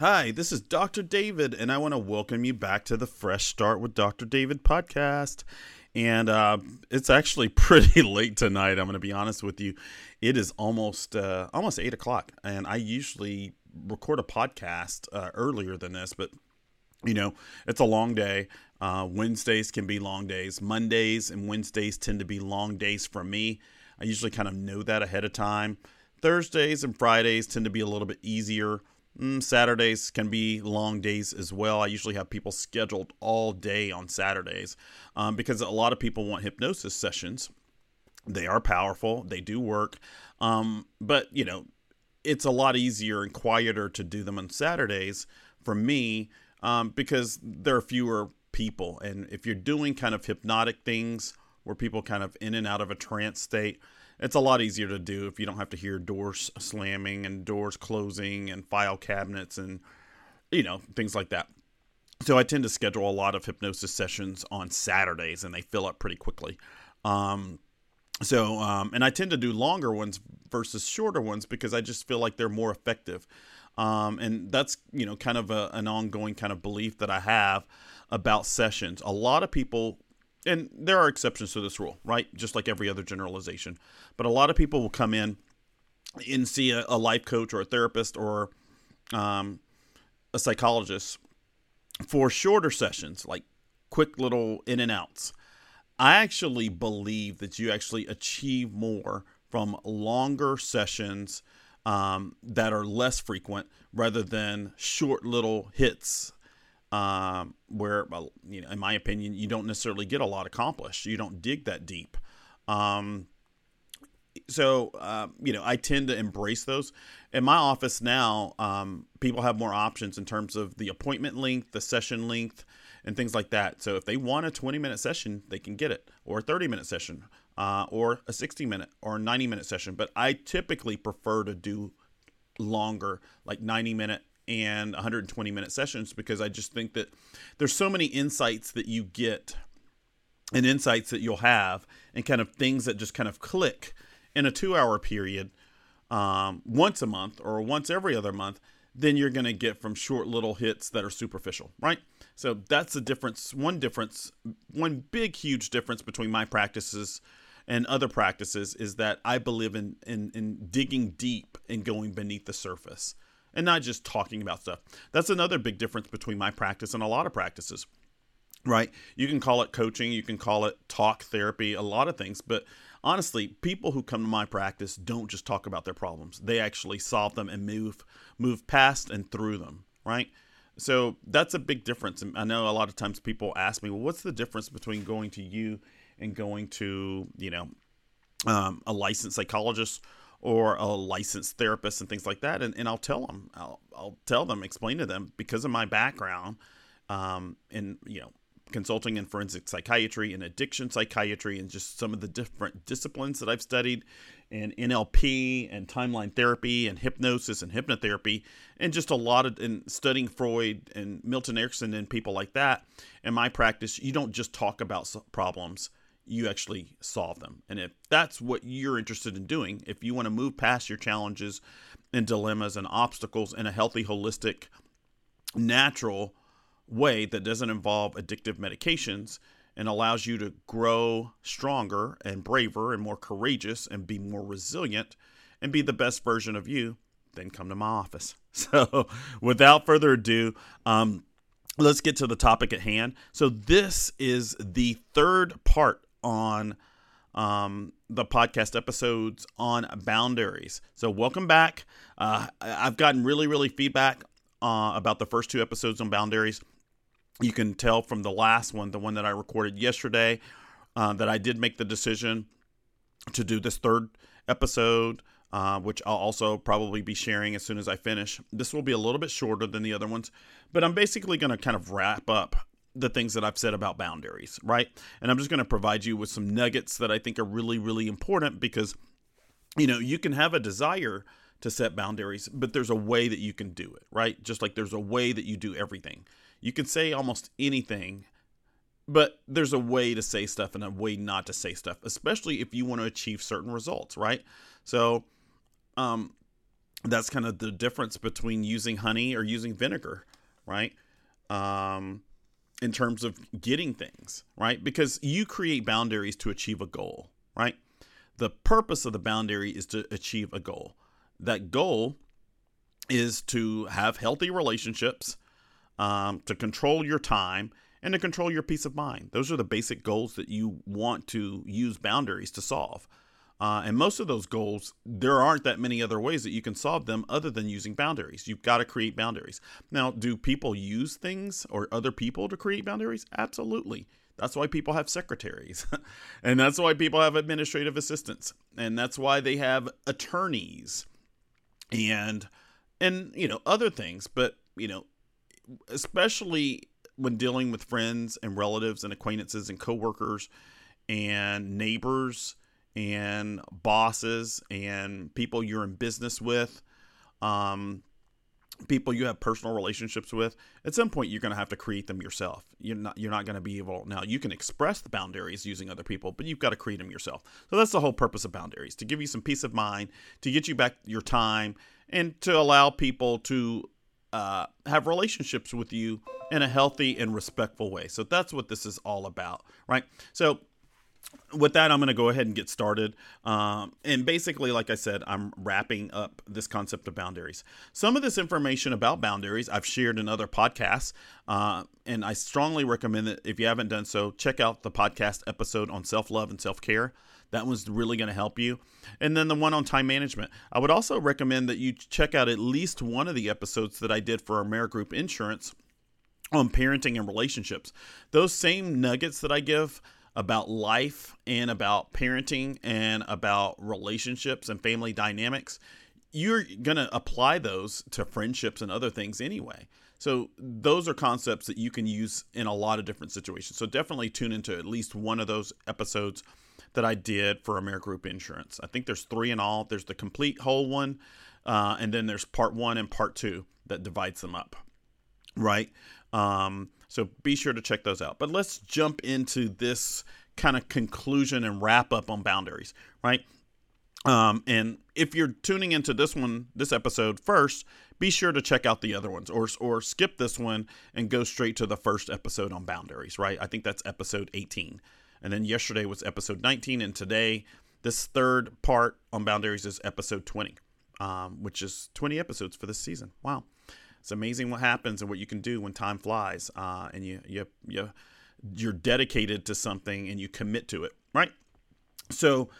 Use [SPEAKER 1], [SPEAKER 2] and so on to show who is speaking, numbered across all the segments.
[SPEAKER 1] Hi, this is Dr. David, and I want to welcome you back to the Fresh Start with Dr. David podcast. And uh, it's actually pretty late tonight. I'm going to be honest with you. It is almost uh, almost eight o'clock, and I usually record a podcast uh, earlier than this, but you know it's a long day. Uh, Wednesdays can be long days. Mondays and Wednesdays tend to be long days for me. I usually kind of know that ahead of time. Thursdays and Fridays tend to be a little bit easier. Mm, Saturdays can be long days as well. I usually have people scheduled all day on Saturdays um, because a lot of people want hypnosis sessions. They are powerful, they do work, um, but you know, it's a lot easier and quieter to do them on Saturdays for me um, because there are fewer people. And if you're doing kind of hypnotic things where people kind of in and out of a trance state, it's a lot easier to do if you don't have to hear doors slamming and doors closing and file cabinets and you know things like that. So i tend to schedule a lot of hypnosis sessions on saturdays and they fill up pretty quickly. Um, so um, and i tend to do longer ones versus shorter ones because i just feel like they're more effective. Um, and that's you know kind of a, an ongoing kind of belief that i have about sessions. A lot of people and there are exceptions to this rule, right? Just like every other generalization. But a lot of people will come in and see a, a life coach or a therapist or um, a psychologist for shorter sessions, like quick little in and outs. I actually believe that you actually achieve more from longer sessions um, that are less frequent rather than short little hits um, where, you know, in my opinion, you don't necessarily get a lot accomplished. You don't dig that deep. Um, so, uh, you know, I tend to embrace those. In my office now, um, people have more options in terms of the appointment length, the session length, and things like that. So, if they want a 20 minute session, they can get it, or a 30 minute session, uh, or a 60 minute or a 90 minute session. But I typically prefer to do longer, like 90 minute and 120 minute sessions because I just think that there's so many insights that you get and insights that you'll have and kind of things that just kind of click in a two hour period um, once a month or once every other month then you're going to get from short little hits that are superficial right? So that's the difference one difference one big huge difference between my practices and other practices is that i believe in in, in digging deep and going beneath the surface and not just talking about stuff. That's another big difference between my practice and a lot of practices, right? You can call it coaching, you can call it talk therapy, a lot of things, but honestly, people who come to my practice don't just talk about their problems. They actually solve them and move move past and through them, right? So that's a big difference. And I know a lot of times people ask me, well, what's the difference between going to you and going to, you know, um, a licensed psychologist or a licensed therapist and things like that. And, and I'll tell them, I'll, I'll tell them, explain to them because of my background um, in, you know, consulting in forensic psychiatry and addiction psychiatry and just some of the different disciplines that I've studied and NLP and timeline therapy and hypnosis and hypnotherapy and just a lot of in studying Freud and Milton Erickson and people like that. In my practice, you don't just talk about problems you actually solve them. And if that's what you're interested in doing, if you want to move past your challenges and dilemmas and obstacles in a healthy, holistic, natural way that doesn't involve addictive medications and allows you to grow stronger and braver and more courageous and be more resilient and be the best version of you, then come to my office. So, without further ado, um, let's get to the topic at hand. So, this is the third part on um, the podcast episodes on boundaries. So, welcome back. Uh, I've gotten really, really feedback uh, about the first two episodes on boundaries. You can tell from the last one, the one that I recorded yesterday, uh, that I did make the decision to do this third episode. Uh, which I'll also probably be sharing as soon as I finish. This will be a little bit shorter than the other ones, but I'm basically going to kind of wrap up the things that I've said about boundaries, right? And I'm just going to provide you with some nuggets that I think are really, really important because, you know, you can have a desire to set boundaries, but there's a way that you can do it, right? Just like there's a way that you do everything. You can say almost anything, but there's a way to say stuff and a way not to say stuff, especially if you want to achieve certain results, right? So, um, that's kind of the difference between using honey or using vinegar, right? Um, in terms of getting things, right? Because you create boundaries to achieve a goal, right? The purpose of the boundary is to achieve a goal. That goal is to have healthy relationships, um, to control your time, and to control your peace of mind. Those are the basic goals that you want to use boundaries to solve. Uh, and most of those goals, there aren't that many other ways that you can solve them other than using boundaries. You've got to create boundaries. Now, do people use things or other people to create boundaries? Absolutely. That's why people have secretaries. and that's why people have administrative assistants. And that's why they have attorneys and and you know other things, but you know especially when dealing with friends and relatives and acquaintances and coworkers and neighbors and bosses and people you're in business with, um, people you have personal relationships with. At some point, you're going to have to create them yourself. You're not you're not going to be able now. You can express the boundaries using other people, but you've got to create them yourself. So that's the whole purpose of boundaries to give you some peace of mind, to get you back your time, and to allow people to uh, have relationships with you in a healthy and respectful way. So that's what this is all about, right? So with that, I'm going to go ahead and get started. Um, and basically, like I said, I'm wrapping up this concept of boundaries. Some of this information about boundaries I've shared in other podcasts. Uh, and I strongly recommend that if you haven't done so, check out the podcast episode on self love and self care. That one's really going to help you. And then the one on time management. I would also recommend that you check out at least one of the episodes that I did for Amerigroup Insurance on parenting and relationships. Those same nuggets that I give about life and about parenting and about relationships and family dynamics, you're going to apply those to friendships and other things anyway. So those are concepts that you can use in a lot of different situations. So definitely tune into at least one of those episodes that I did for Amerigroup Insurance. I think there's three in all. There's the complete whole one, uh, and then there's part one and part two that divides them up. Right. Um, so be sure to check those out. But let's jump into this kind of conclusion and wrap up on boundaries, right? Um, and if you're tuning into this one, this episode first, be sure to check out the other ones or, or skip this one and go straight to the first episode on boundaries, right? I think that's episode 18. And then yesterday was episode 19. And today, this third part on boundaries is episode 20, um, which is 20 episodes for this season. Wow it's amazing what happens and what you can do when time flies uh, and you you you you're dedicated to something and you commit to it right? So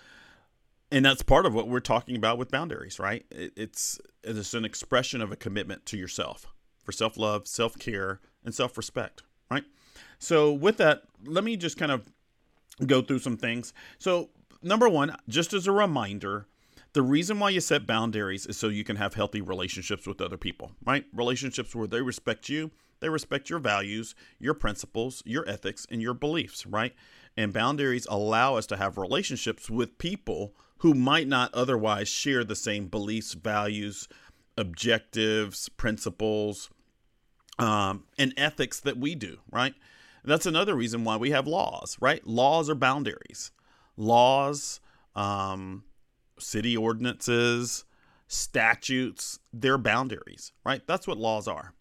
[SPEAKER 1] and that's part of what we're talking about with boundaries right? It, it's it's an expression of a commitment to yourself for self-love self-care and self-respect right? So with that let me just kind of go through some things. So number one just as a reminder the reason why you set boundaries is so you can have healthy relationships with other people, right? Relationships where they respect you, they respect your values, your principles, your ethics, and your beliefs, right? And boundaries allow us to have relationships with people who might not otherwise share the same beliefs, values, objectives, principles, um, and ethics that we do, right? that's another reason why we have laws, right? Laws are boundaries. Laws, um, city ordinances, statutes, their boundaries, right? That's what laws are.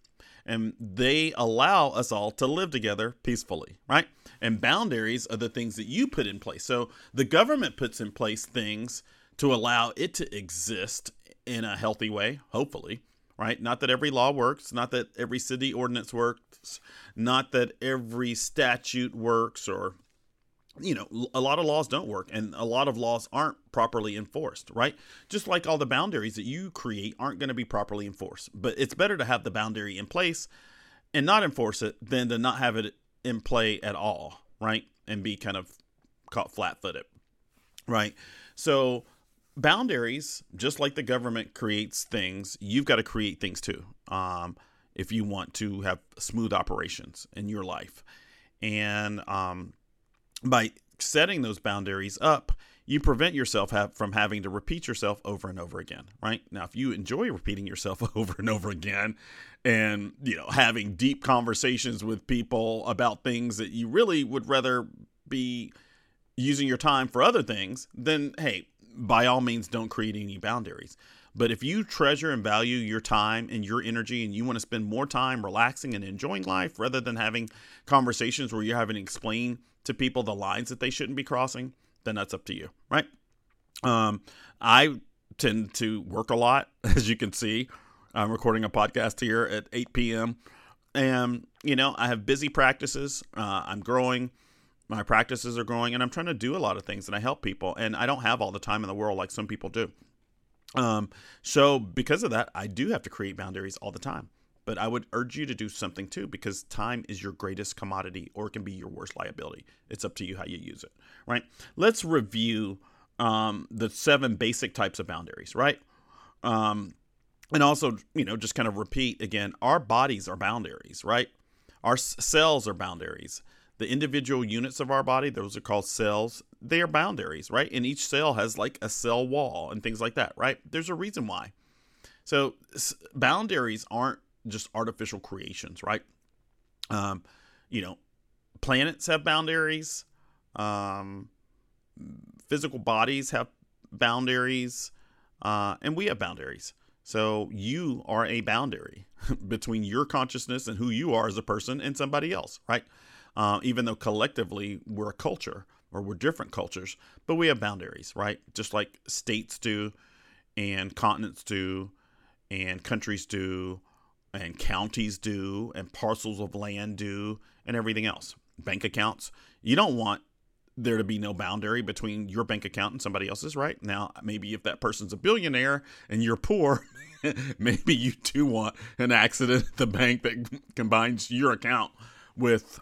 [SPEAKER 1] And they allow us all to live together peacefully, right? And boundaries are the things that you put in place. So the government puts in place things to allow it to exist in a healthy way, hopefully, right? Not that every law works, not that every city ordinance works, not that every statute works or you know, a lot of laws don't work and a lot of laws aren't properly enforced, right? Just like all the boundaries that you create aren't going to be properly enforced. But it's better to have the boundary in place and not enforce it than to not have it in play at all, right? And be kind of caught flat footed, right? So, boundaries, just like the government creates things, you've got to create things too. Um, if you want to have smooth operations in your life. And, um, by setting those boundaries up, you prevent yourself from having to repeat yourself over and over again, right? Now, if you enjoy repeating yourself over and over again and, you know, having deep conversations with people about things that you really would rather be using your time for other things, then hey, by all means don't create any boundaries. But if you treasure and value your time and your energy and you want to spend more time relaxing and enjoying life rather than having conversations where you're having to explain to people the lines that they shouldn't be crossing, then that's up to you, right? Um, I tend to work a lot, as you can see. I'm recording a podcast here at 8 p.m. And, you know, I have busy practices. Uh, I'm growing. My practices are growing, and I'm trying to do a lot of things, and I help people. And I don't have all the time in the world like some people do. Um, so because of that, I do have to create boundaries all the time. But I would urge you to do something too, because time is your greatest commodity, or it can be your worst liability. It's up to you how you use it, right? Let's review um, the seven basic types of boundaries, right? Um, and also, you know, just kind of repeat again: our bodies are boundaries, right? Our cells are boundaries the individual units of our body, those are called cells, they are boundaries, right? And each cell has like a cell wall and things like that, right? There's a reason why. So boundaries aren't just artificial creations, right? Um, you know, planets have boundaries. Um, physical bodies have boundaries, uh, and we have boundaries. So you are a boundary between your consciousness and who you are as a person and somebody else, right? Uh, even though collectively we're a culture or we're different cultures, but we have boundaries, right? Just like states do, and continents do, and countries do, and counties do, and parcels of land do, and everything else. Bank accounts. You don't want there to be no boundary between your bank account and somebody else's, right? Now, maybe if that person's a billionaire and you're poor, maybe you do want an accident at the bank that combines your account with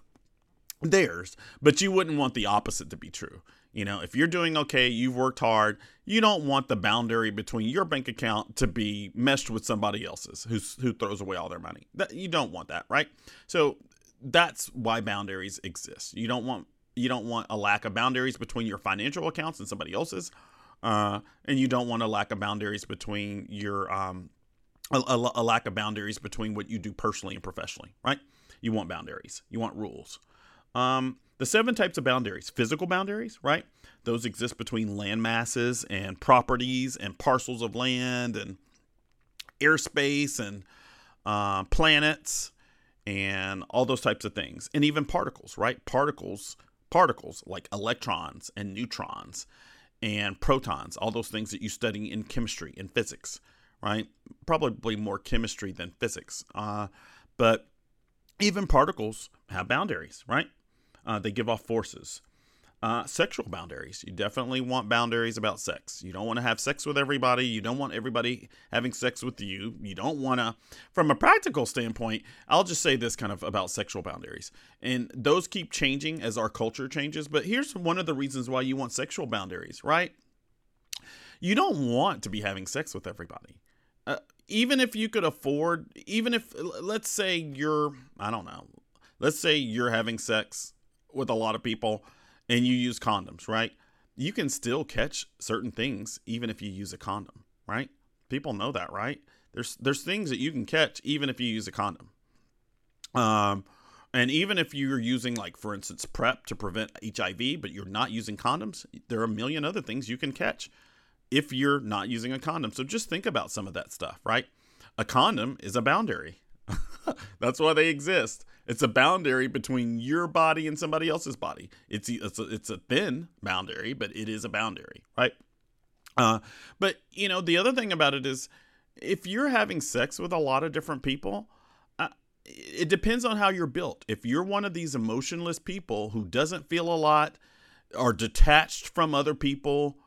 [SPEAKER 1] theirs, but you wouldn't want the opposite to be true. You know, if you're doing okay, you've worked hard, you don't want the boundary between your bank account to be meshed with somebody else's who's who throws away all their money. That you don't want that, right? So that's why boundaries exist. You don't want you don't want a lack of boundaries between your financial accounts and somebody else's, uh, and you don't want a lack of boundaries between your um, a, a, a lack of boundaries between what you do personally and professionally, right? You want boundaries. You want rules. Um, the seven types of boundaries physical boundaries, right? Those exist between land masses and properties and parcels of land and airspace and uh, planets and all those types of things. And even particles, right? Particles, particles like electrons and neutrons and protons, all those things that you study in chemistry and physics, right? Probably more chemistry than physics. Uh, but even particles have boundaries, right? Uh, they give off forces. Uh, sexual boundaries. You definitely want boundaries about sex. You don't want to have sex with everybody. You don't want everybody having sex with you. You don't want to, from a practical standpoint, I'll just say this kind of about sexual boundaries. And those keep changing as our culture changes. But here's one of the reasons why you want sexual boundaries, right? You don't want to be having sex with everybody. Uh, even if you could afford, even if, let's say you're, I don't know, let's say you're having sex with a lot of people and you use condoms, right? You can still catch certain things even if you use a condom, right? People know that, right? There's there's things that you can catch even if you use a condom. Um and even if you're using like for instance PrEP to prevent HIV, but you're not using condoms, there are a million other things you can catch if you're not using a condom. So just think about some of that stuff, right? A condom is a boundary. That's why they exist. It's a boundary between your body and somebody else's body. It's it's a, it's a thin boundary, but it is a boundary, right? Uh, but you know the other thing about it is, if you're having sex with a lot of different people, uh, it depends on how you're built. If you're one of these emotionless people who doesn't feel a lot, are detached from other people,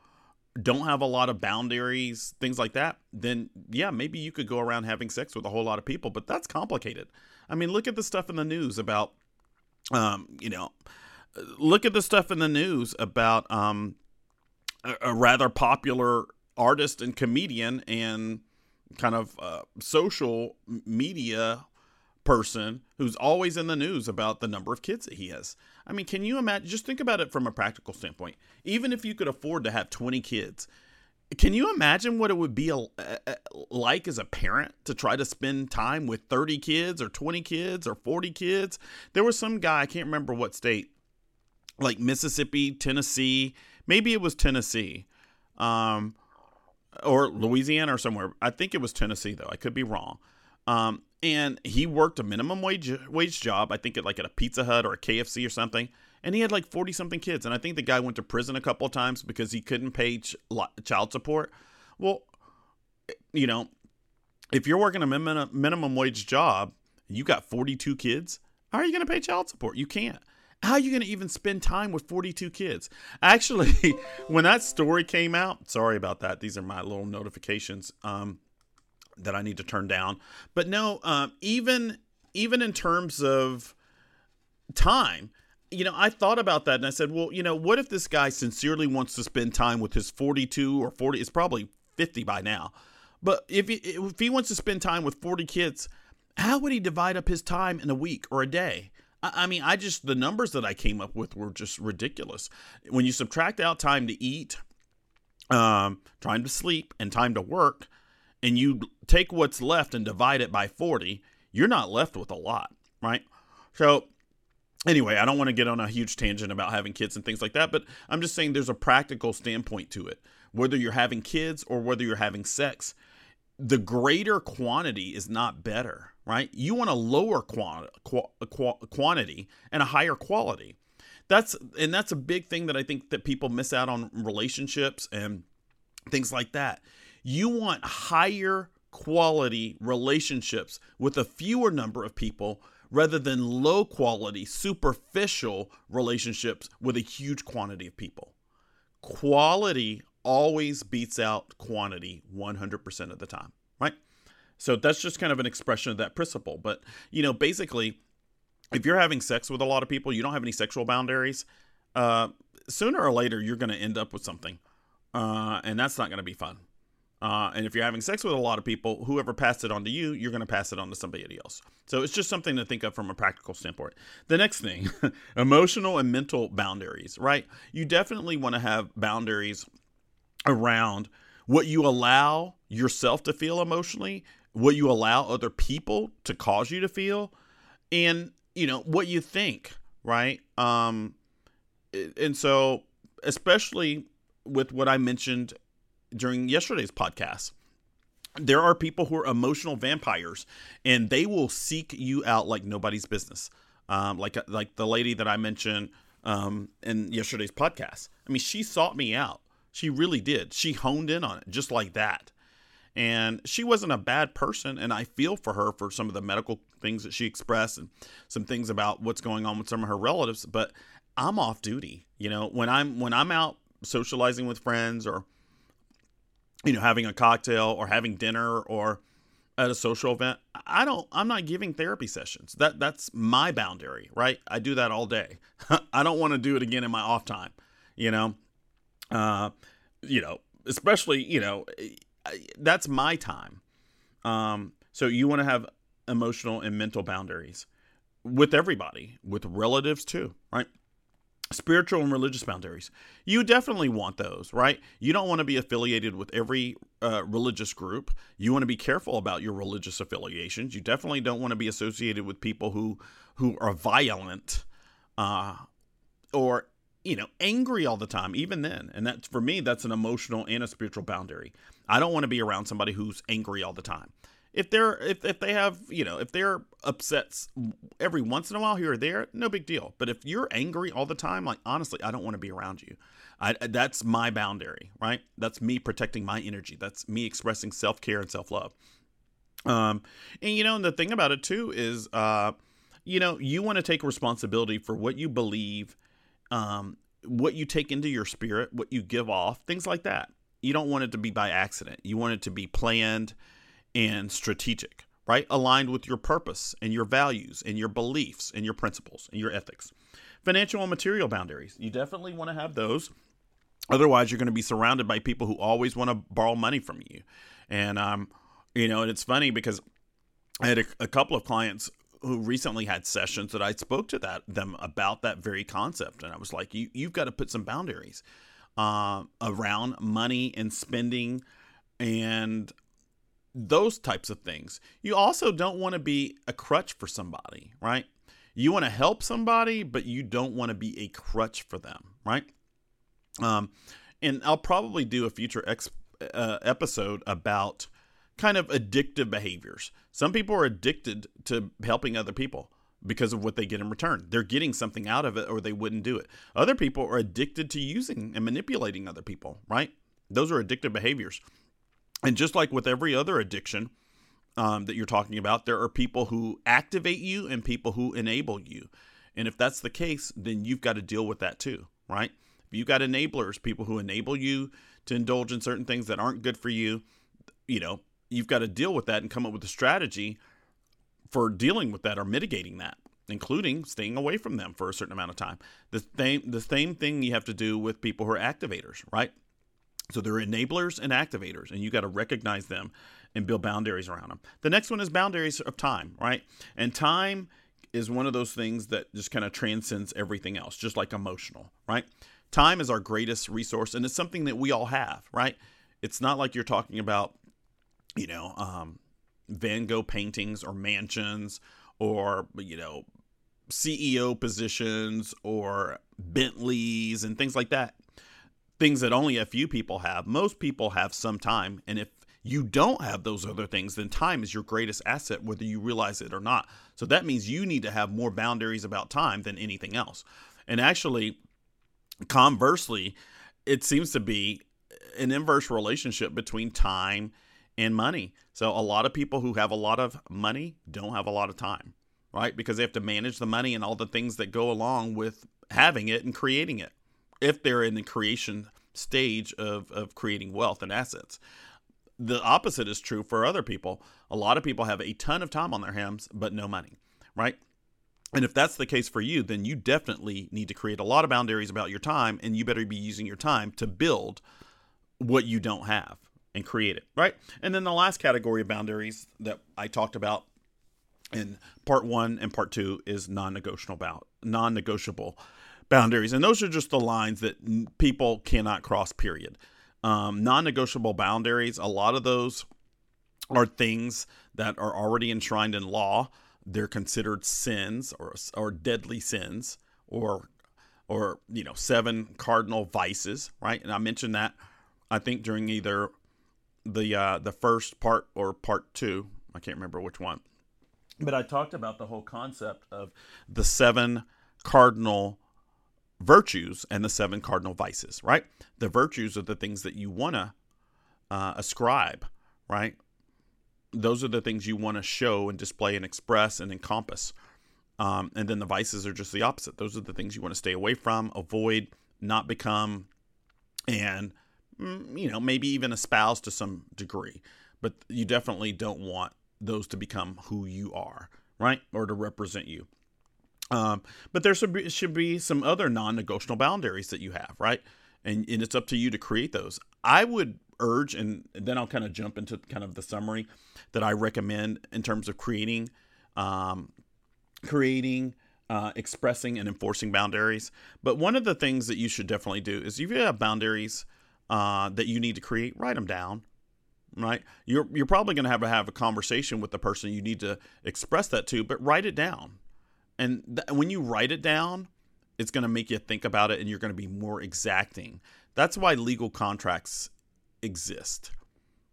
[SPEAKER 1] don't have a lot of boundaries, things like that, then yeah, maybe you could go around having sex with a whole lot of people, but that's complicated. I mean, look at the stuff in the news about, um, you know, look at the stuff in the news about um, a, a rather popular artist and comedian and kind of uh, social media person who's always in the news about the number of kids that he has. I mean, can you imagine? Just think about it from a practical standpoint. Even if you could afford to have 20 kids, can you imagine what it would be a, a, like as a parent to try to spend time with 30 kids or 20 kids or 40 kids? There was some guy, I can't remember what state, like Mississippi, Tennessee, maybe it was Tennessee. Um, or Louisiana or somewhere. I think it was Tennessee though. I could be wrong. Um, and he worked a minimum wage wage job. I think at like at a Pizza Hut or a KFC or something. And he had like forty something kids. And I think the guy went to prison a couple times because he couldn't pay ch- child support. Well, you know, if you're working a min- minimum wage job, you got 42 kids. How are you going to pay child support? You can't. How are you going to even spend time with 42 kids? Actually, when that story came out, sorry about that. These are my little notifications um, that I need to turn down. But no, um, even even in terms of time, you know, I thought about that and I said, well, you know, what if this guy sincerely wants to spend time with his 42 or 40? It's probably 50 by now. But if he, if he wants to spend time with 40 kids, how would he divide up his time in a week or a day? I mean, I just, the numbers that I came up with were just ridiculous. When you subtract out time to eat, um, time to sleep, and time to work, and you take what's left and divide it by 40, you're not left with a lot, right? So, anyway, I don't want to get on a huge tangent about having kids and things like that, but I'm just saying there's a practical standpoint to it. Whether you're having kids or whether you're having sex, the greater quantity is not better, right? You want a lower quantity, qu- quantity and a higher quality. That's and that's a big thing that I think that people miss out on relationships and things like that. You want higher quality relationships with a fewer number of people rather than low quality superficial relationships with a huge quantity of people. Quality always beats out quantity 100% of the time, right? So that's just kind of an expression of that principle. But, you know, basically, if you're having sex with a lot of people, you don't have any sexual boundaries, uh, sooner or later, you're going to end up with something. Uh, and that's not going to be fun. Uh, and if you're having sex with a lot of people, whoever passed it on to you, you're going to pass it on to somebody else. So it's just something to think of from a practical standpoint. The next thing emotional and mental boundaries, right? You definitely want to have boundaries around what you allow yourself to feel emotionally, what you allow other people to cause you to feel, and you know what you think, right? Um, and so especially with what I mentioned during yesterday's podcast. There are people who are emotional vampires, and they will seek you out like nobody's business. Um, like like the lady that I mentioned um, in yesterday's podcast. I mean, she sought me out she really did. She honed in on it just like that. And she wasn't a bad person. And I feel for her for some of the medical things that she expressed and some things about what's going on with some of her relatives. But I'm off duty. You know, when I'm when I'm out socializing with friends or you know having a cocktail or having dinner or at a social event i don't i'm not giving therapy sessions that that's my boundary right i do that all day i don't want to do it again in my off time you know uh, you know, especially, you know, that's my time. Um, so you want to have emotional and mental boundaries with everybody, with relatives too, right? Spiritual and religious boundaries. You definitely want those, right? You don't want to be affiliated with every uh, religious group. You want to be careful about your religious affiliations. You definitely don't want to be associated with people who who are violent uh, or you know, angry all the time, even then. And that's for me, that's an emotional and a spiritual boundary. I don't want to be around somebody who's angry all the time. If they're if, if they have you know if they're upset every once in a while here or there, no big deal. But if you're angry all the time, like honestly, I don't want to be around you. I, that's my boundary, right? That's me protecting my energy. That's me expressing self care and self love. Um, and you know, and the thing about it too is, uh, you know, you want to take responsibility for what you believe um, what you take into your spirit, what you give off, things like that. You don't want it to be by accident. You want it to be planned and strategic, right? Aligned with your purpose and your values and your beliefs and your principles and your ethics. Financial and material boundaries. You definitely want to have those. Otherwise, you're going to be surrounded by people who always want to borrow money from you. And, um, you know, and it's funny because I had a, a couple of clients who recently had sessions that I spoke to that them about that very concept, and I was like, you you've got to put some boundaries uh, around money and spending and those types of things. You also don't want to be a crutch for somebody, right? You want to help somebody, but you don't want to be a crutch for them, right? Um, and I'll probably do a future ex- uh, episode about kind of addictive behaviors. Some people are addicted to helping other people because of what they get in return. They're getting something out of it or they wouldn't do it. Other people are addicted to using and manipulating other people, right? Those are addictive behaviors. And just like with every other addiction um, that you're talking about, there are people who activate you and people who enable you. And if that's the case, then you've got to deal with that too, right? If you've got enablers, people who enable you to indulge in certain things that aren't good for you, you know, you've got to deal with that and come up with a strategy for dealing with that or mitigating that, including staying away from them for a certain amount of time. The same the same thing you have to do with people who are activators, right? So they're enablers and activators, and you got to recognize them and build boundaries around them. The next one is boundaries of time, right? And time is one of those things that just kind of transcends everything else, just like emotional, right? Time is our greatest resource, and it's something that we all have, right? It's not like you're talking about, you know, um, Van Gogh paintings or mansions or, you know, CEO positions or Bentleys and things like that. Things that only a few people have. Most people have some time. And if you don't have those other things, then time is your greatest asset, whether you realize it or not. So that means you need to have more boundaries about time than anything else. And actually, conversely, it seems to be an inverse relationship between time and money. So a lot of people who have a lot of money don't have a lot of time, right? Because they have to manage the money and all the things that go along with having it and creating it if they're in the creation stage of, of creating wealth and assets. The opposite is true for other people. A lot of people have a ton of time on their hands, but no money, right? And if that's the case for you, then you definitely need to create a lot of boundaries about your time, and you better be using your time to build what you don't have and create it, right? And then the last category of boundaries that I talked about in part one and part two is non-negotiable non-negotiable boundaries, and those are just the lines that people cannot cross. Period. Um, non-negotiable boundaries. A lot of those are things that are already enshrined in law. They're considered sins or or deadly sins or or you know seven cardinal vices, right? And I mentioned that I think during either the uh, the first part or part two. I can't remember which one, but I talked about the whole concept of the seven cardinal virtues and the seven cardinal vices. Right, the virtues are the things that you want to uh, ascribe. Right, those are the things you want to show and display and express and encompass. Um, and then the vices are just the opposite. Those are the things you want to stay away from, avoid, not become, and Mm, you know, maybe even espouse to some degree, but you definitely don't want those to become who you are, right? Or to represent you. Um, but there should be, should be some other non negotiable boundaries that you have, right? And, and it's up to you to create those. I would urge, and then I'll kind of jump into kind of the summary that I recommend in terms of creating, um, creating, uh, expressing, and enforcing boundaries. But one of the things that you should definitely do is if you have boundaries uh, that you need to create, write them down. Right, you're you're probably going to have to have a conversation with the person you need to express that to, but write it down. And th- when you write it down, it's going to make you think about it, and you're going to be more exacting. That's why legal contracts exist,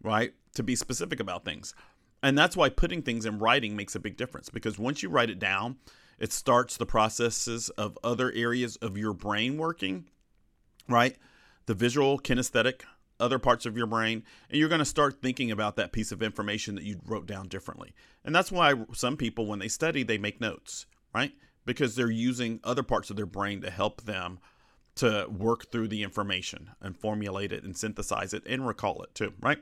[SPEAKER 1] right? To be specific about things. And that's why putting things in writing makes a big difference because once you write it down, it starts the processes of other areas of your brain working, right? the visual, kinesthetic, other parts of your brain, and you're going to start thinking about that piece of information that you wrote down differently. And that's why some people, when they study, they make notes, right? Because they're using other parts of their brain to help them to work through the information and formulate it and synthesize it and recall it too, right?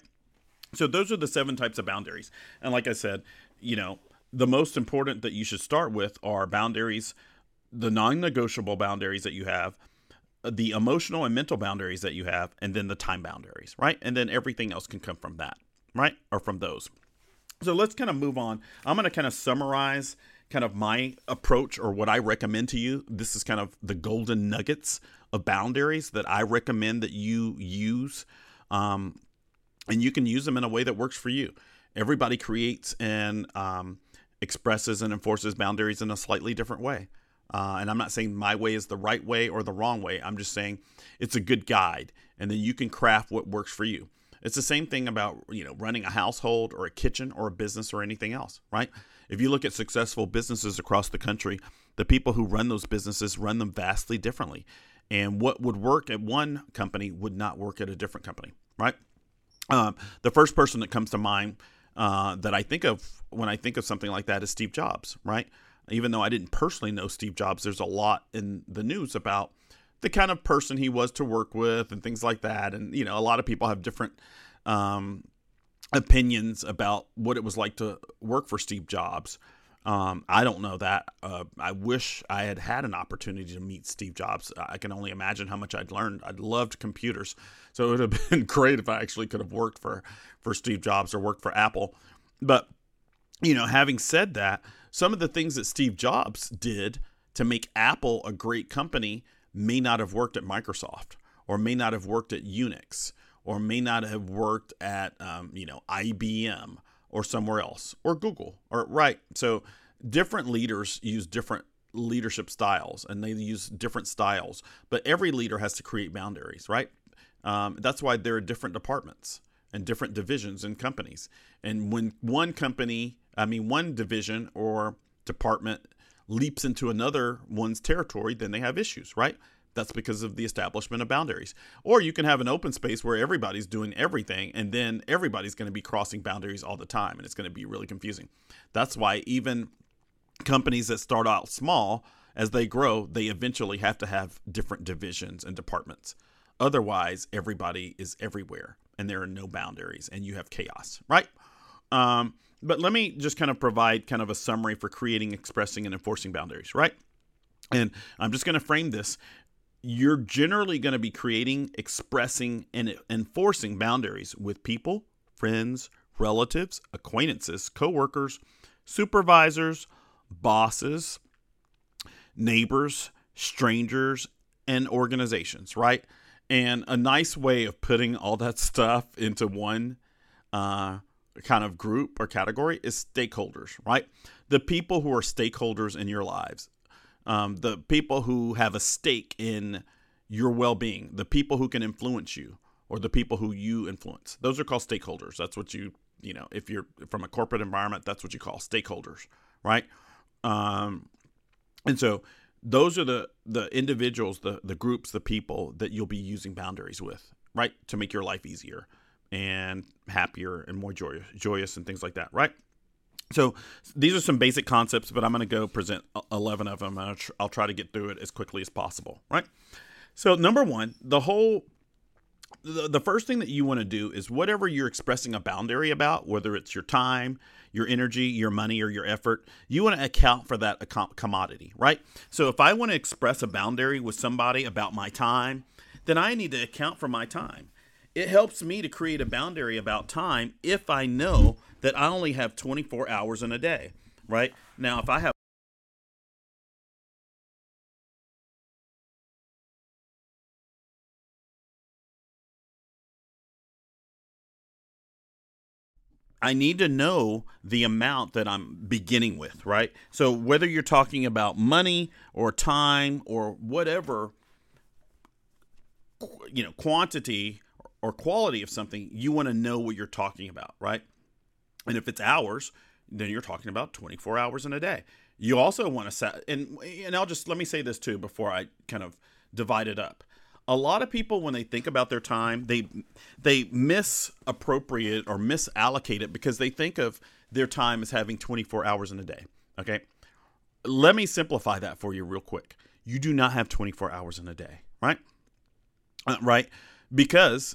[SPEAKER 1] So those are the seven types of boundaries. And like I said, you know, the most important that you should start with are boundaries, the non negotiable boundaries that you have the emotional and mental boundaries that you have, and then the time boundaries, right? And then everything else can come from that, right? Or from those. So let's kind of move on. I'm going to kind of summarize kind of my approach or what I recommend to you. This is kind of the golden nuggets of boundaries that I recommend that you use. Um, and you can use them in a way that works for you. Everybody creates and um, expresses and enforces boundaries in a slightly different way. Uh, and I'm not saying my way is the right way or the wrong way. I'm just saying it's a good guide, and then you can craft what works for you. It's the same thing about, you know, running a household or a kitchen or a business or anything else, right? If you look at successful businesses across the country, the people who run those businesses run them vastly differently. And what would work at one company would not work at a different company, right? Um, the first person that comes to mind uh, that I think of when I think of something like that is Steve Jobs, right? Even though I didn't personally know Steve Jobs, there's a lot in the news about the kind of person he was to work with and things like that. And, you know, a lot of people have different um, opinions about what it was like to work for Steve Jobs. Um, I don't know that. Uh, I wish I had had an opportunity to meet Steve Jobs. I can only imagine how much I'd learned. I'd loved computers, so it would have been great if I actually could have worked for for Steve Jobs or worked for Apple. But you know, having said that, some of the things that Steve Jobs did to make Apple a great company may not have worked at Microsoft or may not have worked at Unix or may not have worked at um, you know IBM or somewhere else or Google or right. So different leaders use different leadership styles and they use different styles, but every leader has to create boundaries, right? Um, that's why there are different departments and different divisions in companies. And when one company, I mean, one division or department leaps into another one's territory, then they have issues, right? That's because of the establishment of boundaries. Or you can have an open space where everybody's doing everything and then everybody's going to be crossing boundaries all the time and it's going to be really confusing. That's why even companies that start out small, as they grow, they eventually have to have different divisions and departments. Otherwise, everybody is everywhere and there are no boundaries and you have chaos, right? Um, but let me just kind of provide kind of a summary for creating, expressing, and enforcing boundaries, right? And I'm just going to frame this you're generally going to be creating, expressing, and enforcing boundaries with people, friends, relatives, acquaintances, coworkers, supervisors, bosses, neighbors, strangers, and organizations, right? And a nice way of putting all that stuff into one uh, kind of group or category is stakeholders, right? The people who are stakeholders in your lives um, the people who have a stake in your well-being, the people who can influence you, or the people who you influence. Those are called stakeholders. That's what you you know if you're from a corporate environment, that's what you call stakeholders, right? Um, and so those are the the individuals, the the groups, the people that you'll be using boundaries with, right, to make your life easier and happier and more joyous, joyous and things like that, right? So these are some basic concepts, but I'm going to go present 11 of them. I'll, I'll try to get through it as quickly as possible, right? So number one, the whole the, the first thing that you want to do is whatever you're expressing a boundary about, whether it's your time, your energy, your money, or your effort, you want to account for that commodity, right? So if I want to express a boundary with somebody about my time, then I need to account for my time. It helps me to create a boundary about time if I know that I only have 24 hours in a day, right? Now, if I have I need to know the amount that I'm beginning with, right? So whether you're talking about money or time or whatever, you know, quantity or quality of something, you want to know what you're talking about, right? And if it's hours, then you're talking about 24 hours in a day. You also want to set, and and I'll just let me say this too before I kind of divide it up. A lot of people, when they think about their time, they they misappropriate or misallocate it because they think of their time as having 24 hours in a day. Okay, let me simplify that for you real quick. You do not have 24 hours in a day, right? Uh, right, because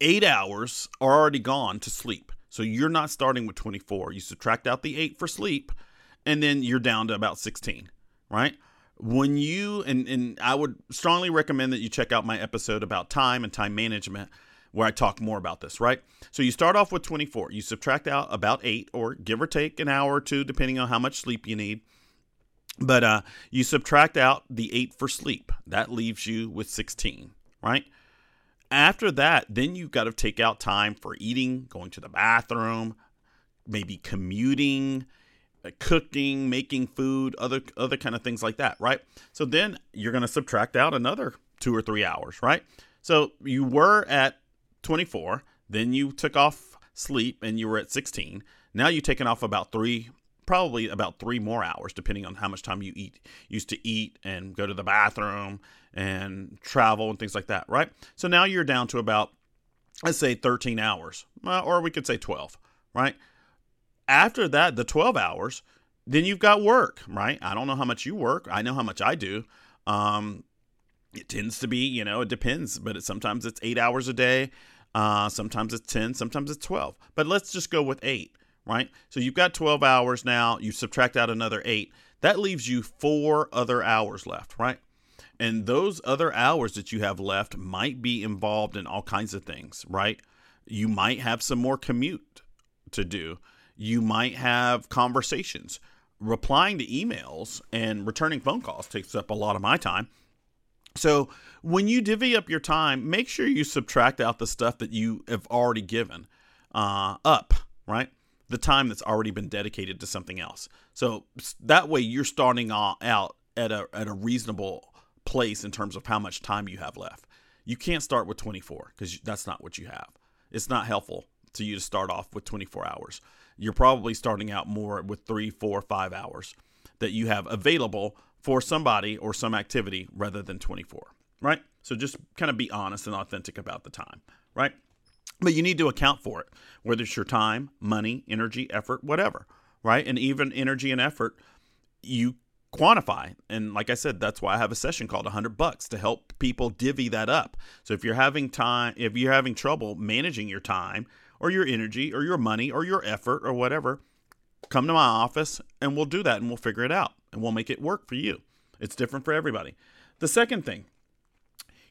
[SPEAKER 1] eight hours are already gone to sleep. So you're not starting with 24. You subtract out the eight for sleep, and then you're down to about 16, right? When you, and, and I would strongly recommend that you check out my episode about time and time management where I talk more about this, right? So you start off with 24. You subtract out about eight, or give or take an hour or two, depending on how much sleep you need. But uh, you subtract out the eight for sleep. That leaves you with 16, right? After that, then you've got to take out time for eating, going to the bathroom, maybe commuting, uh, cooking, making food, other other kind of things like that, right? So then you're going to subtract out another 2 or 3 hours, right? So you were at 24, Then you took off sleep and you were at 16. Now you've taken off about three, probably about three more hours, depending on how much time you eat, used to eat and go to the bathroom and travel and things like that, right? So now you're down to about, let's say 13 hours, or we could say 12, right? After that, the 12 hours, then you've got work, right? I don't know how much you work. I know how much I do. Um, it tends to be, you know, it depends, but it, sometimes it's eight hours a day. Uh, sometimes it's 10, sometimes it's 12. But let's just go with eight, right? So you've got 12 hours now. You subtract out another eight. That leaves you four other hours left, right? And those other hours that you have left might be involved in all kinds of things, right? You might have some more commute to do. You might have conversations. Replying to emails and returning phone calls takes up a lot of my time. So when you divvy up your time, make sure you subtract out the stuff that you have already given uh, up, right? The time that's already been dedicated to something else. So that way you're starting out at a at a reasonable place in terms of how much time you have left. You can't start with 24 because that's not what you have. It's not helpful to you to start off with 24 hours. You're probably starting out more with three, four, five hours that you have available for somebody or some activity rather than 24, right? So just kind of be honest and authentic about the time, right? But you need to account for it, whether it's your time, money, energy, effort, whatever, right? And even energy and effort, you quantify. And like I said, that's why I have a session called 100 bucks to help people divvy that up. So if you're having time, if you're having trouble managing your time or your energy or your money or your effort or whatever, come to my office and we'll do that and we'll figure it out and we'll make it work for you. It's different for everybody. The second thing,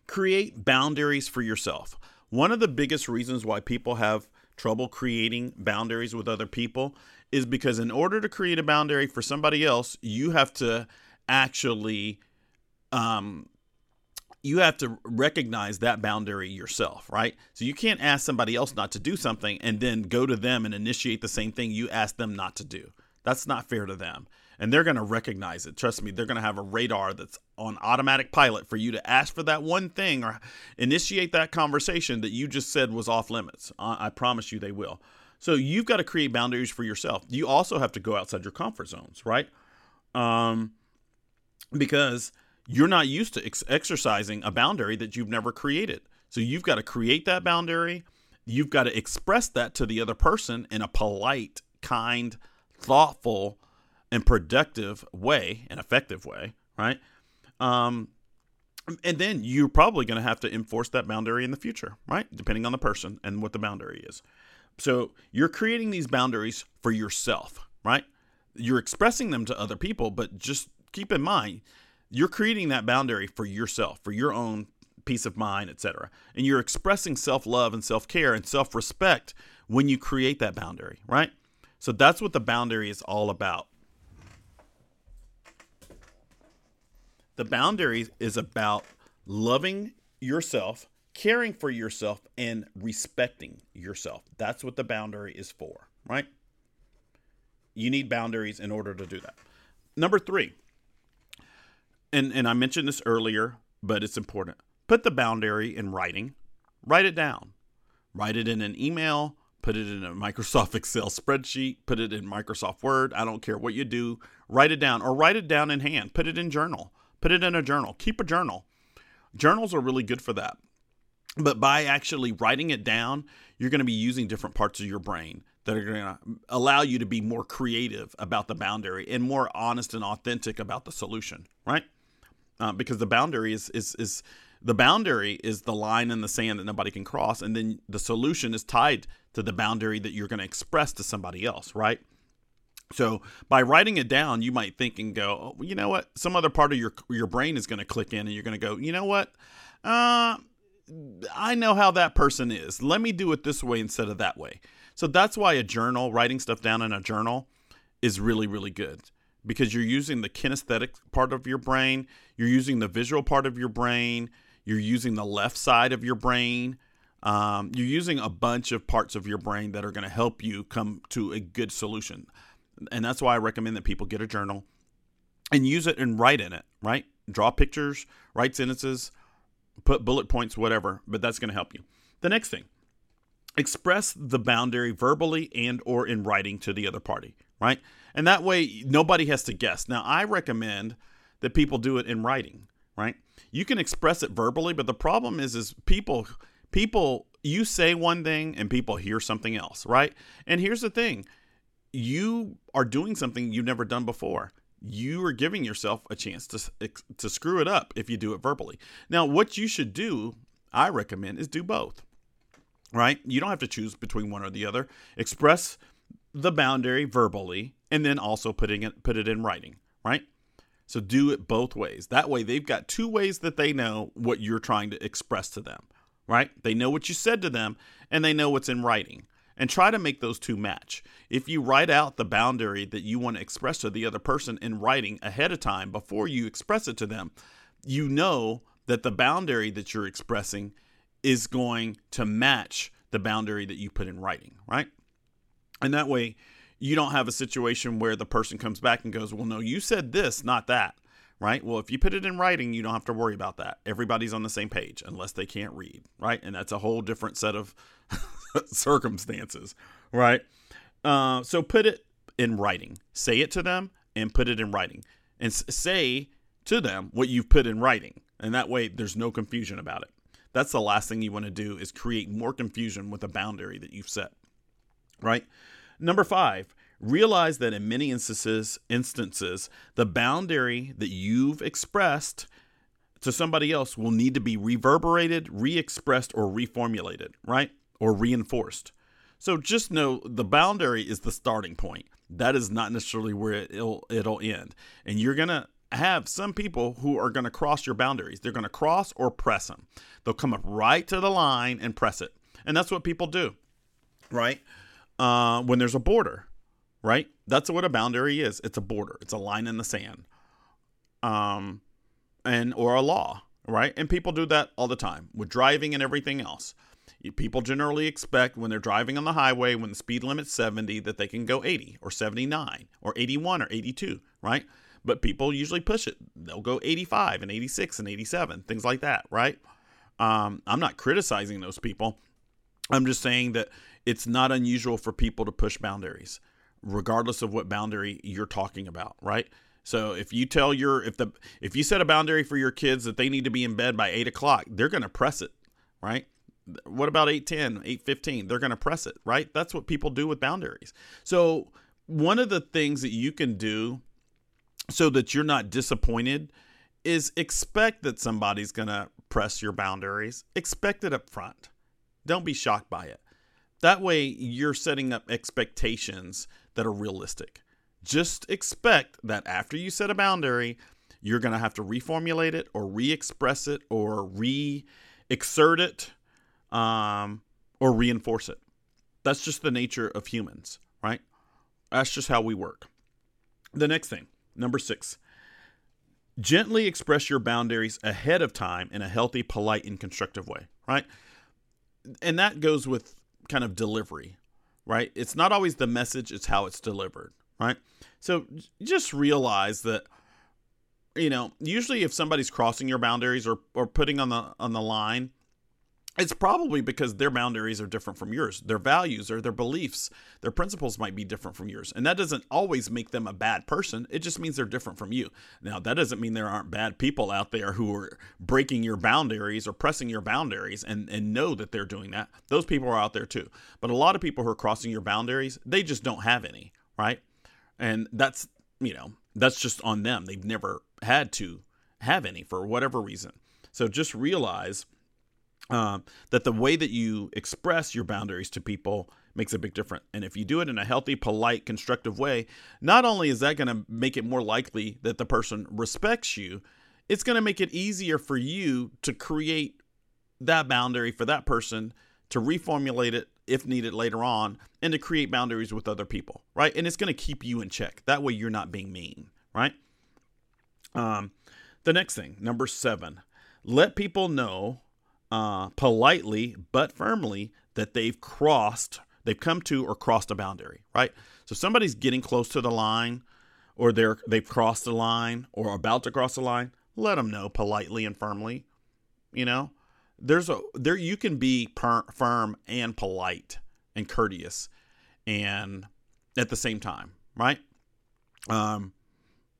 [SPEAKER 1] create boundaries for yourself. One of the biggest reasons why people have trouble creating boundaries with other people is because in order to create a boundary for somebody else, you have to actually um, you have to recognize that boundary yourself, right? So you can't ask somebody else not to do something and then go to them and initiate the same thing you asked them not to do. That's not fair to them. And they're going to recognize it. Trust me, they're going to have a radar that's on automatic pilot for you to ask for that one thing or initiate that conversation that you just said was off limits. I promise you they will. So you've got to create boundaries for yourself. You also have to go outside your comfort zones, right? Um, because you're not used to ex- exercising a boundary that you've never created. So you've got to create that boundary. You've got to express that to the other person in a polite, kind, thoughtful, and productive way, an effective way, right? Um, and then you're probably going to have to enforce that boundary in the future, right? Depending on the person and what the boundary is. So you're creating these boundaries for yourself, right? You're expressing them to other people, but just keep in mind, you're creating that boundary for yourself, for your own peace of mind, etc. And you're expressing self-love and self-care and self-respect when you create that boundary, right? So that's what the boundary is all about. The boundary is about loving yourself caring for yourself and respecting yourself. That's what the boundary is for, right? You need boundaries in order to do that. Number three, and, and I mentioned this earlier, but it's important. Put the boundary in writing, write it down, write it in an email, put it in a Microsoft Excel spreadsheet, put it in Microsoft Word. I don't care what you do, write it down or write it down in hand, put it in journal, put it in a journal, keep a journal. Journals are really good for that. But by actually writing it down, you're going to be using different parts of your brain that are going to allow you to be more creative about the boundary and more honest and authentic about the solution, right? Uh, because the boundary is, is is the boundary is the line in the sand that nobody can cross, and then the solution is tied to the boundary that you're going to express to somebody else, right? So by writing it down, you might think and go, oh, you know what? Some other part of your your brain is going to click in, and you're going to go, you know what? Uh, I know how that person is. Let me do it this way instead of that way. So that's why a journal, writing stuff down in a journal, is really, really good because you're using the kinesthetic part of your brain, you're using the visual part of your brain, you're using the left side of your brain. Um, you're using a bunch of parts of your brain that are going to help you come to a good solution. And that's why I recommend that people get a journal and use it and write in it, right? Draw pictures, write sentences, put bullet points, whatever, but that's going to help you. The next thing, express the boundary verbally and or in writing to the other party, right? And that way nobody has to guess. Now, I recommend that people do it in writing, right? You can express it verbally, but the problem is is people people you say one thing and people hear something else, right? And here's the thing. You are doing something you've never done before. You are giving yourself a chance to to screw it up if you do it verbally. Now, what you should do, I recommend, is do both. Right? You don't have to choose between one or the other. Express the boundary verbally and then also putting it put it in writing, right? So do it both ways. That way they've got two ways that they know what you're trying to express to them, right? They know what you said to them and they know what's in writing. And try to make those two match. If you write out the boundary that you want to express to the other person in writing ahead of time before you express it to them, you know that the boundary that you're expressing is going to match the boundary that you put in writing, right? And that way, you don't have a situation where the person comes back and goes, Well, no, you said this, not that. Right? Well, if you put it in writing, you don't have to worry about that. Everybody's on the same page unless they can't read. Right? And that's a whole different set of circumstances. Right? Uh, so put it in writing. Say it to them and put it in writing. And say to them what you've put in writing. And that way, there's no confusion about it. That's the last thing you want to do is create more confusion with a boundary that you've set. Right? Number five, realize that in many instances, instances, the boundary that you've expressed to somebody else will need to be reverberated, re-expressed, or reformulated, right? Or reinforced. So just know the boundary is the starting point. That is not necessarily where it'll it'll end. And you're gonna have some people who are gonna cross your boundaries. They're gonna cross or press them. They'll come up right to the line and press it. And that's what people do, right? uh, when there's a border, right? That's what a boundary is. It's a border. It's a line in the sand, um, and or a law, right? And people do that all the time with driving and everything else. People generally expect when they're driving on the highway, when the speed limit's 70, that they can go 80 or 79 or 81 or 82, right? But people usually push it. They'll go 85 and 86 and 87, things like that, right? Um, I'm not criticizing those people. I'm just saying that it's not unusual for people to push boundaries, regardless of what boundary you're talking about, right? So if you tell your if the if you set a boundary for your kids that they need to be in bed by eight o'clock, they're gonna press it, right? What about 810, 815? They're gonna press it, right? That's what people do with boundaries. So one of the things that you can do so that you're not disappointed is expect that somebody's gonna press your boundaries. Expect it up front. Don't be shocked by it. That way, you're setting up expectations that are realistic. Just expect that after you set a boundary, you're going to have to reformulate it or re express it or re exert it um, or reinforce it. That's just the nature of humans, right? That's just how we work. The next thing, number six, gently express your boundaries ahead of time in a healthy, polite, and constructive way, right? And that goes with kind of delivery, right? It's not always the message, it's how it's delivered, right? So just realize that you know, usually if somebody's crossing your boundaries or or putting on the on the line, it's probably because their boundaries are different from yours. Their values or their beliefs, their principles might be different from yours. And that doesn't always make them a bad person. It just means they're different from you. Now, that doesn't mean there aren't bad people out there who are breaking your boundaries or pressing your boundaries and, and know that they're doing that. Those people are out there too. But a lot of people who are crossing your boundaries, they just don't have any, right? And that's, you know, that's just on them. They've never had to have any for whatever reason. So just realize uh, that the way that you express your boundaries to people makes a big difference. And if you do it in a healthy, polite, constructive way, not only is that going to make it more likely that the person respects you, it's going to make it easier for you to create that boundary for that person to reformulate it if needed later on and to create boundaries with other people, right? And it's going to keep you in check. That way you're not being mean, right? Um, the next thing, number seven, let people know uh, politely but firmly that they've crossed, they've come to or crossed a boundary, right? So somebody's getting close to the line, or they're they've crossed the line, or about to cross the line. Let them know politely and firmly. You know, there's a there you can be per, firm and polite and courteous and at the same time, right? Um,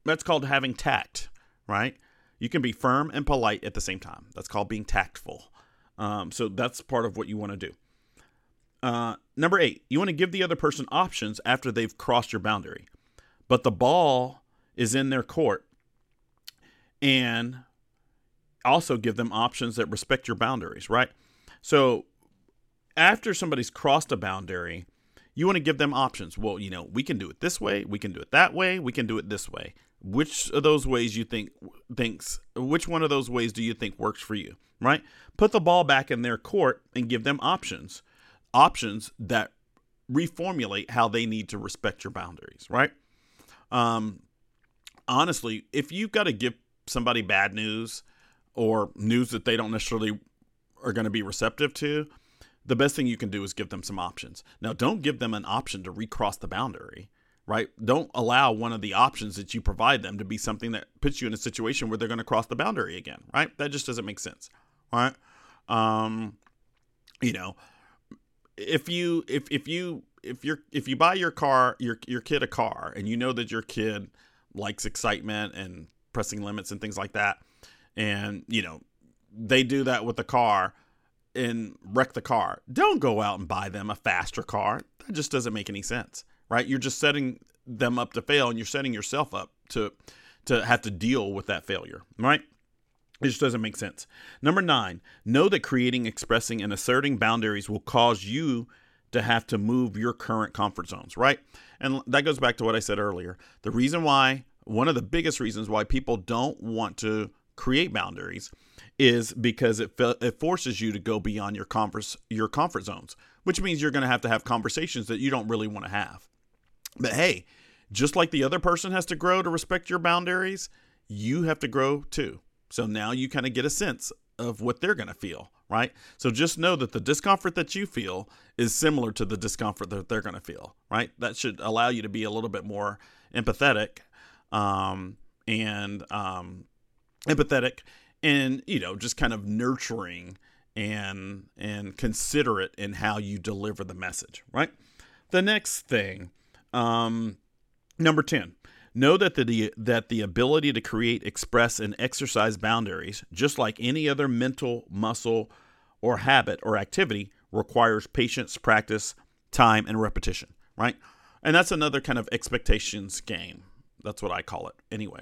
[SPEAKER 1] that's called having tact, right? You can be firm and polite at the same time. That's called being tactful. Um, so that's part of what you want to do. Uh, number eight, you want to give the other person options after they've crossed your boundary, but the ball is in their court, and also give them options that respect your boundaries, right? So after somebody's crossed a boundary, you want to give them options. Well, you know, we can do it this way, we can do it that way, we can do it this way. Which of those ways you think thinks which one of those ways do you think works for you, right? Put the ball back in their court and give them options. Options that reformulate how they need to respect your boundaries, right? Um honestly, if you've got to give somebody bad news or news that they don't necessarily are going to be receptive to, the best thing you can do is give them some options. Now, don't give them an option to recross the boundary right? Don't allow one of the options that you provide them to be something that puts you in a situation where they're going to cross the boundary again, right? That just doesn't make sense, right? Um, you know, if you if if you if you're if you buy your car your your kid a car and you know that your kid likes excitement and pressing limits and things like that, and you know they do that with the car and wreck the car, don't go out and buy them a faster car. That just doesn't make any sense right? You're just setting them up to fail and you're setting yourself up to to have to deal with that failure, right? It just doesn't make sense. Number nine, know that creating, expressing, and asserting boundaries will cause you to have to move your current comfort zones, right? And that goes back to what I said earlier. The reason why, one of the biggest reasons why people don't want to create boundaries is because it it forces you to go beyond your comfort your comfort zones, which means you're going to have to have conversations that you don't really want to have. But hey, just like the other person has to grow to respect your boundaries, you have to grow too. So now you kind of get a sense of what they're going to feel, right? So just know that the discomfort that you feel is similar to the discomfort that they're going to feel, right? That should allow you to be a little bit more empathetic um, and um, empathetic and, you know, just kind of nurturing and and considerate in how you deliver the message, right? The next thing um, number 10. Know that the that the ability to create, express, and exercise boundaries, just like any other mental muscle or habit or activity, requires patience, practice, time, and repetition. Right, and that's another kind of expectations game. That's what I call it. Anyway,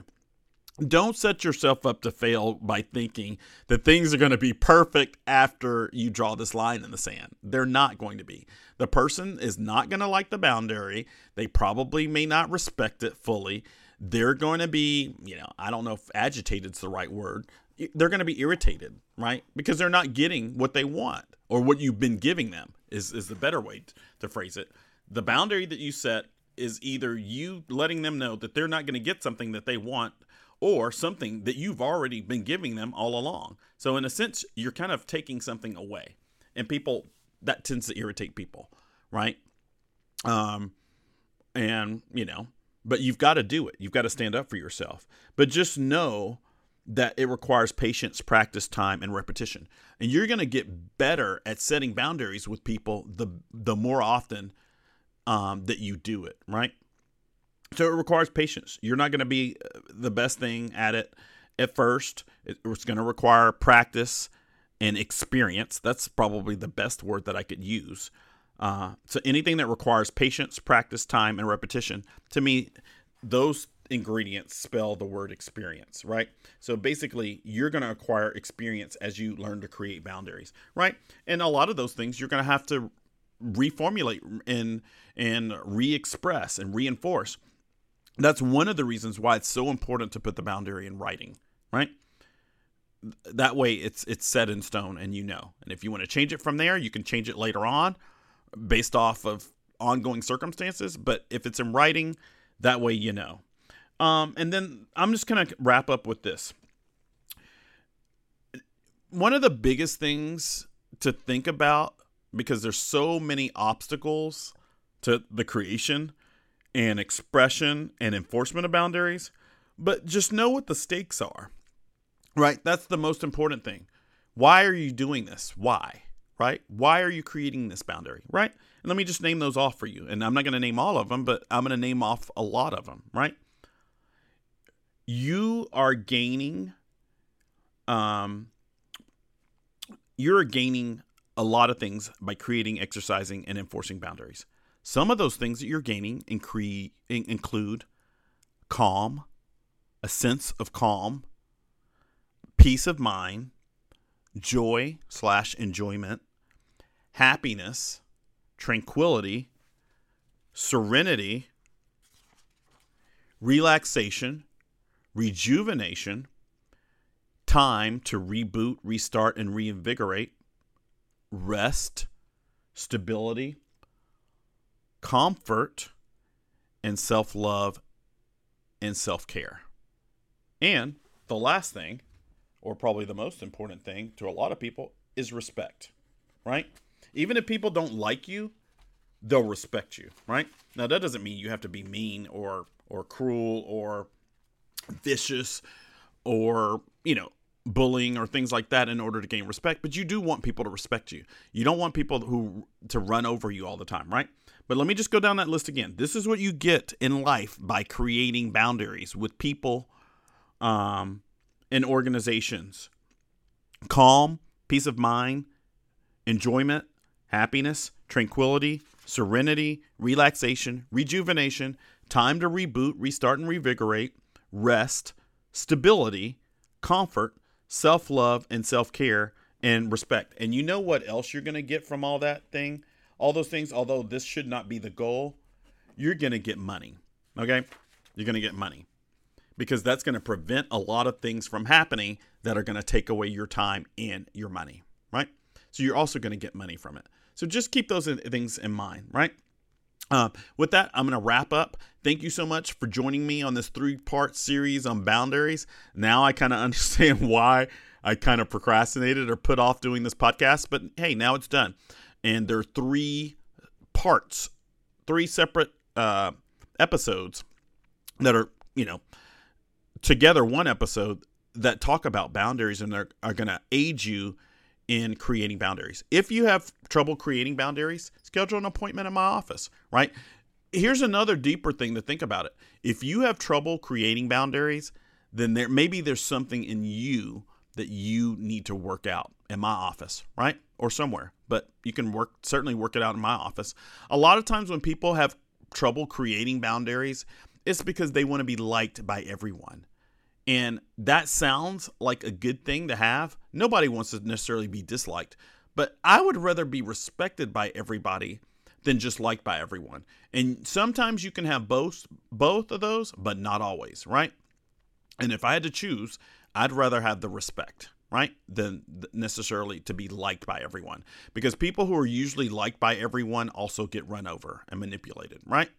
[SPEAKER 1] don't set yourself up to fail by thinking that things are going to be perfect after you draw this line in the sand. They're not going to be. The person is not going to like the boundary. They probably may not respect it fully. They're going to be, you know, I don't know if agitated is the right word. They're going to be irritated, right? Because they're not getting what they want or what you've been giving them is, is the better way to phrase it. The boundary that you set is either you letting them know that they're not going to get something that they want or something that you've already been giving them all along. So, in a sense, you're kind of taking something away. And people, that tends to irritate people, right? Um, and, you know, but you've got to do it. You've got to stand up for yourself. But just know that it requires patience, practice, time, and repetition. And you're going to get better at setting boundaries with people the the more often um, that you do it, right? So it requires patience. You're not going to be uh, the best thing at it at first. It's going to require practice and experience. That's probably the best word that I could use. Uh, so anything that requires patience, practice, time, and repetition, to me, those ingredients spell the word experience, right? So basically, you're going to acquire experience as you learn to create boundaries, right? And a lot of those things you're going to have to reformulate and and re-express and reinforce that's one of the reasons why it's so important to put the boundary in writing, right? That way it's it's set in stone and you know. And if you want to change it from there, you can change it later on based off of ongoing circumstances, but if it's in writing, that way you know. Um, and then I'm just going to wrap up with this. One of the biggest things to think about because there's so many obstacles to the creation and expression and enforcement of boundaries, but just know what the stakes are. Right? That's the most important thing. Why are you doing this? Why? Right? Why are you creating this boundary? Right? And let me just name those off for you. And I'm not going to name all of them, but I'm going to name off a lot of them, right? You are gaining um you're gaining a lot of things by creating, exercising, and enforcing boundaries. Some of those things that you're gaining incre- include calm, a sense of calm, peace of mind, joy slash enjoyment, happiness, tranquility, serenity, relaxation, rejuvenation, time to reboot, restart, and reinvigorate, rest, stability, comfort, and self love and self care. And the last thing, or probably the most important thing to a lot of people, is respect, right? Even if people don't like you, they'll respect you, right? Now that doesn't mean you have to be mean or or cruel or vicious or, you know, bullying or things like that in order to gain respect, but you do want people to respect you. You don't want people who to run over you all the time, right? But let me just go down that list again. This is what you get in life by creating boundaries with people um and organizations. Calm, peace of mind, enjoyment, happiness, tranquility, serenity, relaxation, rejuvenation, time to reboot, restart and revigorate, rest, stability, comfort, self love and self care and respect. And you know what else you're going to get from all that thing? All those things, although this should not be the goal, you're going to get money. Okay? You're going to get money because that's going to prevent a lot of things from happening that are going to take away your time and your money, right? So you're also going to get money from it. So just keep those things in mind, right? Uh, with that, I'm going to wrap up. Thank you so much for joining me on this three part series on boundaries. Now I kind of understand why I kind of procrastinated or put off doing this podcast, but hey, now it's done. And there are three parts, three separate uh, episodes that are, you know, together one episode that talk about boundaries and they're are going to aid you in creating boundaries. If you have trouble creating boundaries, schedule an appointment in my office, right? Here's another deeper thing to think about it. If you have trouble creating boundaries, then there maybe there's something in you that you need to work out in my office, right? Or somewhere. But you can work certainly work it out in my office. A lot of times when people have trouble creating boundaries, it's because they want to be liked by everyone. And that sounds like a good thing to have. Nobody wants to necessarily be disliked, but I would rather be respected by everybody than just liked by everyone. And sometimes you can have both both of those, but not always, right? And if I had to choose, I'd rather have the respect, right? Than necessarily to be liked by everyone. Because people who are usually liked by everyone also get run over and manipulated, right?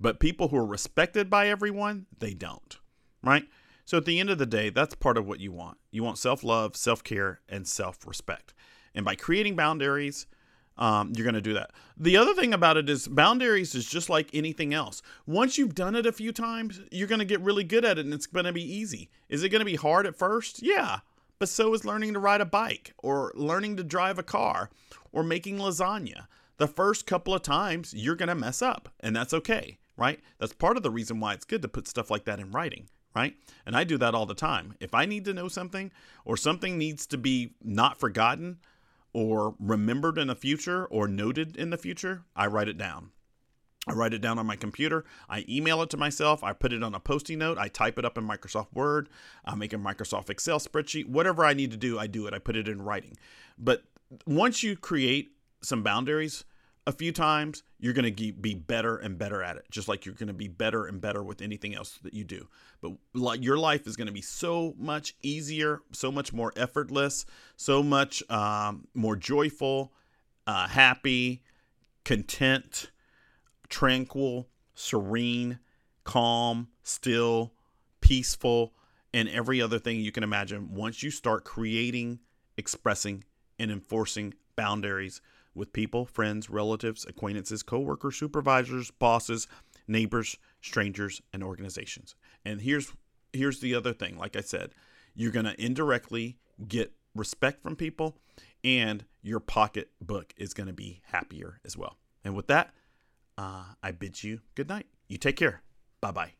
[SPEAKER 1] But people who are respected by everyone, they don't, right? So at the end of the day, that's part of what you want. You want self love, self care, and self respect. And by creating boundaries, um, you're going to do that. The other thing about it is boundaries is just like anything else. Once you've done it a few times, you're going to get really good at it and it's going to be easy. Is it going to be hard at first? Yeah. But so is learning to ride a bike or learning to drive a car or making lasagna. The first couple of times, you're going to mess up, and that's okay, right? That's part of the reason why it's good to put stuff like that in writing right? And I do that all the time. If I need to know something or something needs to be not forgotten or remembered in the future or noted in the future, I write it down. I write it down on my computer. I email it to myself. I put it on a post-it note. I type it up in Microsoft Word. I make a Microsoft Excel spreadsheet. Whatever I need to do, I do it. I put it in writing. But once you create some boundaries, a few times, you're going to be better and better at it, just like you're going to be better and better with anything else that you do. But your life is going to be so much easier, so much more effortless, so much um, more joyful, uh, happy, content, tranquil, serene, calm, still, peaceful, and every other thing you can imagine once you start creating, expressing, and enforcing boundaries with people, friends, relatives, acquaintances, coworkers, supervisors, bosses, neighbors, strangers, and organizations. And here's here's the other thing, like I said, you're going to indirectly get respect from people, and your pocketbook is going to be happier as well. And with that, uh, I bid you good night. You take care. Bye bye.